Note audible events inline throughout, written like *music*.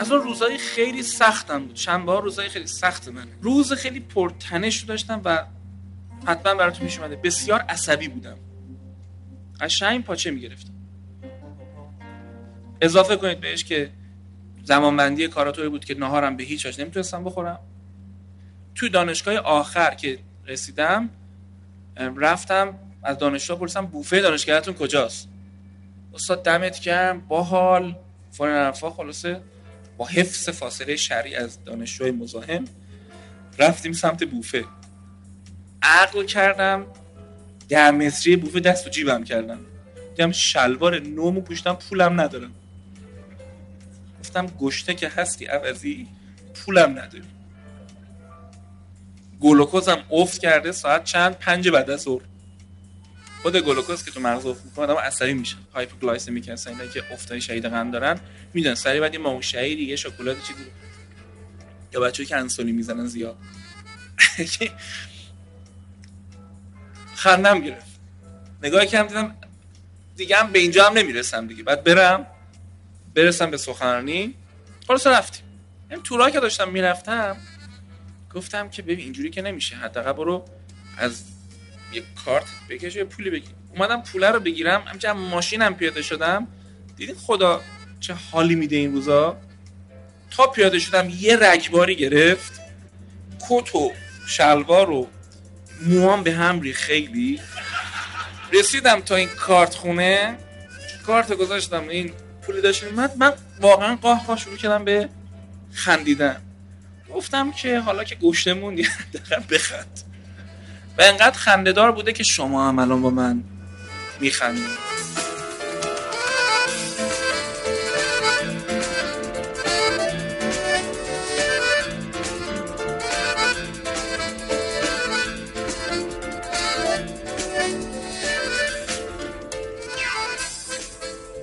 از اون روزهای خیلی سختم بود. چند بار روزهای خیلی سخت منه. روز خیلی پرتنش رو داشتم و حتما براتون پیش اومده. بسیار عصبی بودم. قشنگ پاچه می‌گرفتم. اضافه کنید بهش که زمانبندی کاراتوی بود که نهارم به هیچ وجه نمی‌تونستم بخورم. تو دانشگاه آخر که رسیدم رفتم از دانشجو پرسیدم بوفه دانشگاهتون کجاست؟ استاد دمت گرم باحال فلان حرفا خلاصه با حفظ فاصله شرعی از دانشجوی مزاحم رفتیم سمت بوفه. عقل کردم ده متری بوفه دست و جیبم کردم. دیدم شلوار نومو پوشتم پولم ندارم. گفتم گشته که هستی عوضی پولم نداری. گلوکوزم افت کرده ساعت چند؟ پنج بعد از ظهر. خود گلوکوز که تو مغز افت می‌کنه آدم عصبی میشه. hypoglycemic هستن اینا که افتای شدید قند دارن می‌دونن. سری بعد یه ماهو شهیدی یه شکلات چیزی یا بچه‌ای که انسولین می‌زنن زیاد. *laughs* خندم گرفت. نگاه کردم دیدم دیگه هم به اینجا هم نمی‌رسم دیگه. بعد برم برسم به سخنرانی. خلاص رفتیم. این تورا که داشتم می‌رفتم گفتم که ببین اینجوری که نمیشه. حداقل برو از یه کارت بکش یه پولی بگیر. اومدم پوله رو بگیرم همچنین ماشینم پیاده شدم. دیدید خدا چه حالی میده این روزا؟ تا پیاده شدم یه رگباری گرفت. کت و شلوار و موام به هم ری خیلی. رسیدم تا این کارت خونه. کارت گذاشتم این پولی داشت میمد من واقعا قاه قاه شروع کردم به خندیدن. گفتم که حالا که گوشتمون دقیقا بخند. و انقدر خندهدار بوده که شما هم الان با من میخندید.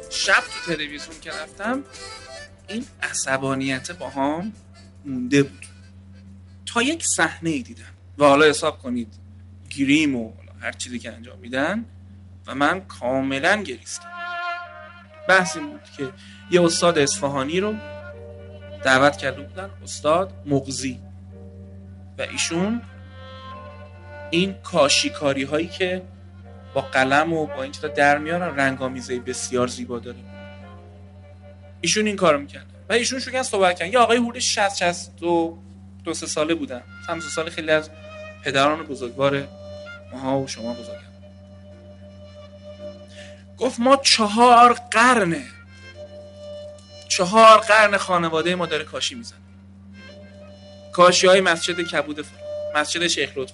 شب تو تلویزیون که رفتم این عصبانیت با هم مونده بود. تا یک صحنه ای دیدم. و حالا حساب کنید. گریم و هر چیزی که انجام میدن و من کاملا گریستم. بحث این بود که یه استاد اصفهانی رو دعوت کرده بودن استاد مغزی. و ایشون این کاشیکاری هایی که با قلم و با این چیزا در میارن رنگامیزه بسیار زیبا داره. ایشون این کارو می‌کرد. و ایشون شروع صحبت کردن. یه آقای حدود 60 62 دو سه ساله بودن. هم سال خیلی از پدران بزرگوار ماها و شما بزرگم گفت ما چهار قرنه چهار قرن خانواده ما داره کاشی میزن کاشی های مسجد کبود مسجد شیخ لطف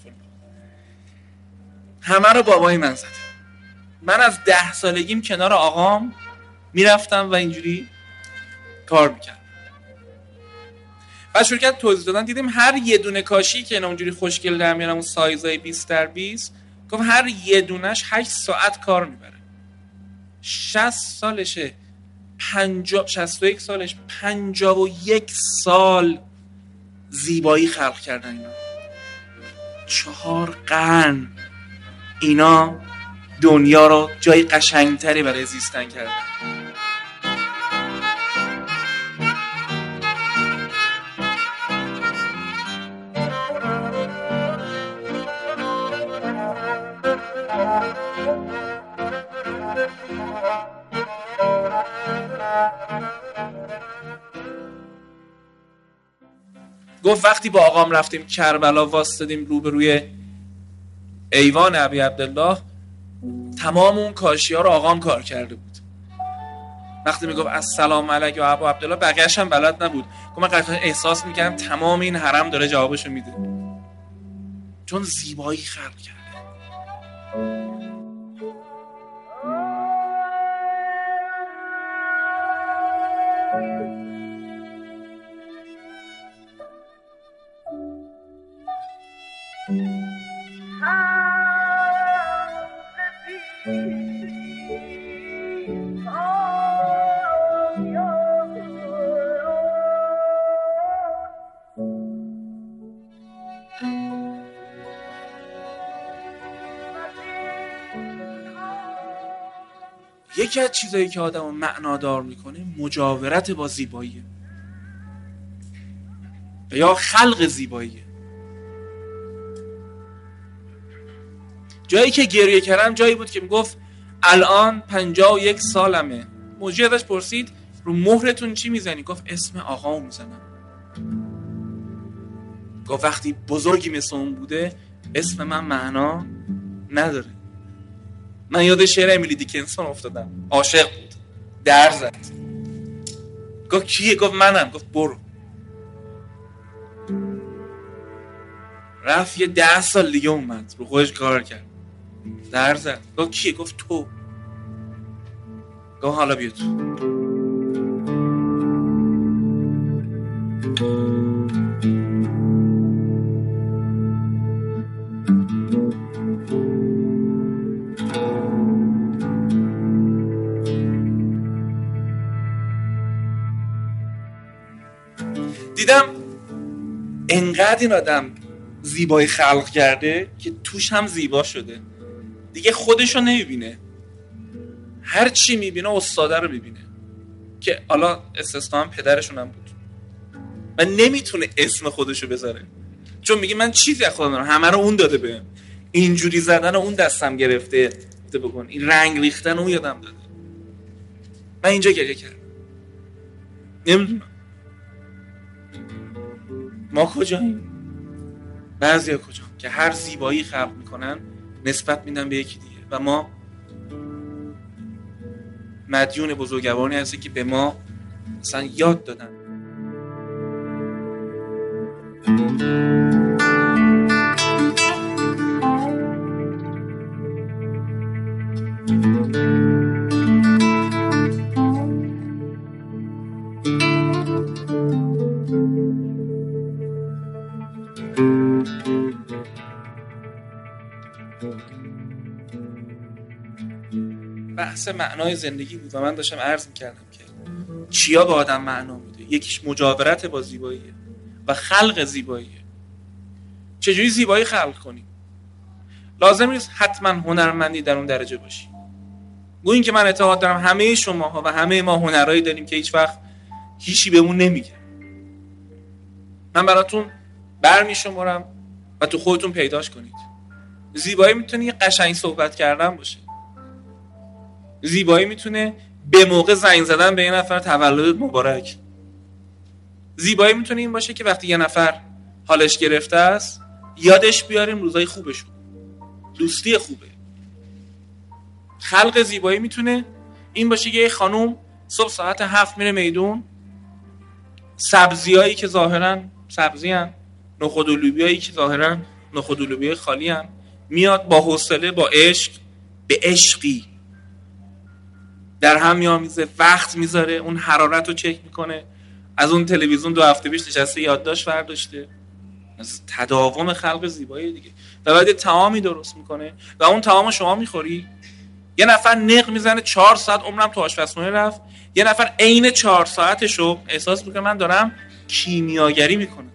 همه رو بابای من زده. من از ده سالگیم کنار آقام می‌رفتم و اینجوری کار می‌کرد و شروع کرد توضیح دادن. دیدیم هر یه دونه کاشی که اونجوری خوشگل در میارم اون سایزای 20 در 20 گفت هر یه دونش 8 ساعت کار می‌بره. 60 سالشه 50 61 سالش 51 سال زیبایی خلق کردن اینا. چهار قرن اینا دنیا رو جای قشنگتری برای زیستن کردن. گفت وقتی با آقام رفتیم کربلا واسطدیم روبروی ایوان ابی عبدالله تمام اون کاشی ها رو آقام کار کرده بود. وقتی می‌گفت السلام علیک و ابو عبدالله بقیهش هم بلد نبود. گفت من احساس می‌کردم تمام این حرم داره جوابشو میده. چون زیبایی خلق کرده. یکی از چیزایی که آدم معنادار می‌کنه مجاورت با زیبایی. یا خلق زیباییه جایی که گریه کردم جایی بود که می‌گفت الان پنجا و یک سالمه. موجی ازش پرسید رو مهرتون چی می‌زنی؟ گفت اسم آقا می‌زنم. گفت وقتی بزرگی مثل اون بوده اسم من معنا نداره. من یاد شعر امیلی دیکنسون افتادم. عاشق بود. در زد. گفت کیه؟ گفت منم. گفت برو. رفت یه ده سال دیگه اومد. رو خودش کار کرد. در زد. گفت کیه؟ گفت تو. گفت حالا بیا تو. دیدم انقدر این آدم زیبایی خلق کرده که توش هم زیبا شده. دیگه خودشو نمی‌بینه. هر چی می‌بینه استاده رو می‌بینه. که حالا استثنا هم پدرشون هم بود. و نمی‌تونه اسم خودشو بذاره. چون میگه من چیزی از خودم دارم همه رو اون داده بهم. اینجوری زدن اون دستم گرفته. بکن. این رنگ ریختن اون یادم داده. من اینجا گریه کردم. نمی‌دونم. ما کجاییم؟ بعضی کجا؟ که هر زیبایی خلق می‌کنن نسبت میدن به یکی دیگه. و ما مدیون بزرگوارانی هستی که به ما مثلا یاد دادن. بحث معنای زندگی بود و من داشتم عرض می‌کردم که چیا به آدم معنا میده یکیش مجاورت با زیباییه و خلق زیباییه. چجوری زیبایی خلق کنیم؟ لازم نیست حتما هنرمندی در اون درجه باشی. گویا که من اعتقاد دارم همه شما و همه ما هنرهایی داریم که هیچ وقت هیچی بهمون نمیگه. من براتون برمی شمارم و تو خودتون پیداش کنید. زیبایی می‌تونه یه قشنگ صحبت کردن باشه. زیبایی می‌تونه به موقع زنگ زدن به یه نفر تولد مبارک. زیبایی می‌تونه این باشه که وقتی یه نفر حالش گرفته است یادش بیاریم روزای خوبشون. دوستی خوبه. خلق زیبایی می‌تونه این باشه که یه خانوم صبح ساعت هفت میره میدون سبزیایی که ظاهرا سبزی هم نخود و لوبیایی که ظاهرا نخود و لوبیای خالی هم میاد با حوصله با عشق به عشقی. در هم میآمیزه وقت می‌ذاره اون حرارت رو چک می‌کنه. از اون تلویزیون دو هفته پیش نشسته یادداشت برداشته از تداوم خلق زیبایی دیگه. و بعد تعامی درست می‌کنه و اون تعام شما می‌خوری. یه نفر نق می‌زنه چهار ساعت عمرم تو آشپزخونه رفت. یه نفر عین چهار ساعتش رو احساس می‌کنه من دارم کیمیاگری می‌کنم.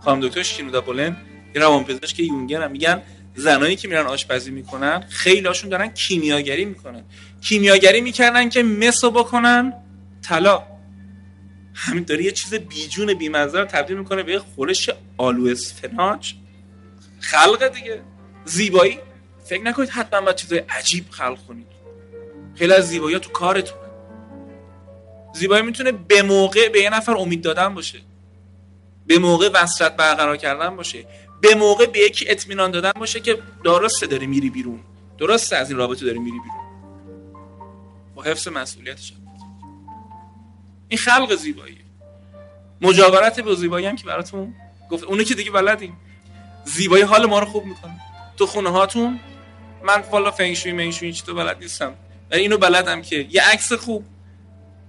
خانم دکتر شینودا بولن یه روانپزشک یونگر هم میگن زنایی که میرن آشپزی می‌کنن خیلی هاشون دارن کیمیاگری می‌کنن. کیمیاگری می‌کردن که مسو بکنن طلا. همین داره یه چیز بیجون بیمزه رو تبدیل می‌کنه به خورش آلو اسفناج خلق دیگه. زیبایی. فکر نکنید حتما باید چیزای عجیب خلق کنید. خیلی از زیبایی تو کارتونه. زیبایی می‌تونه به موقع به یه نفر امید دادن باشه. به موقع وصلت برقرار کردن باشه. به موقع به یکی اطمینان دادن باشه که درسته داری میری بیرون. درسته از این رابطه داری میری بیرون. با حفظ مسئولیتش این خلق زیبایی. مجاورت به زیبایی هم که براتون گفت. اونو که دیگه بلدیم زیبایی حال ما رو خوب می‌کنه. تو خونه هاتون. من والا فنگشوی منشوی چی تو بلد نیستم. ولی اینو بلدم که یه عکس خوب.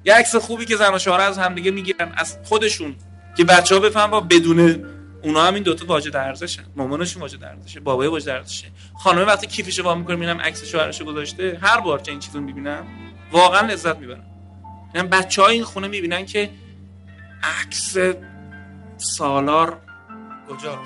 یه عکس خوبی که زن و شوهر از همدیگه می‌گیرن. از خودشون. که بچه ها بفهم با بدون اونا هم این دوتا واجد ارزشن. مامانشون واجد ارزشه. بابای واجد ارزشه. خانم وقتی کیفش وا می‌کنه می‌بینم عکس شوهرش گذاشته. هر بار که این چیزو می‌بینم واقعا لذت می‌برم. یعنی بچه این خونه می‌بینن که عکس سالار کجا؟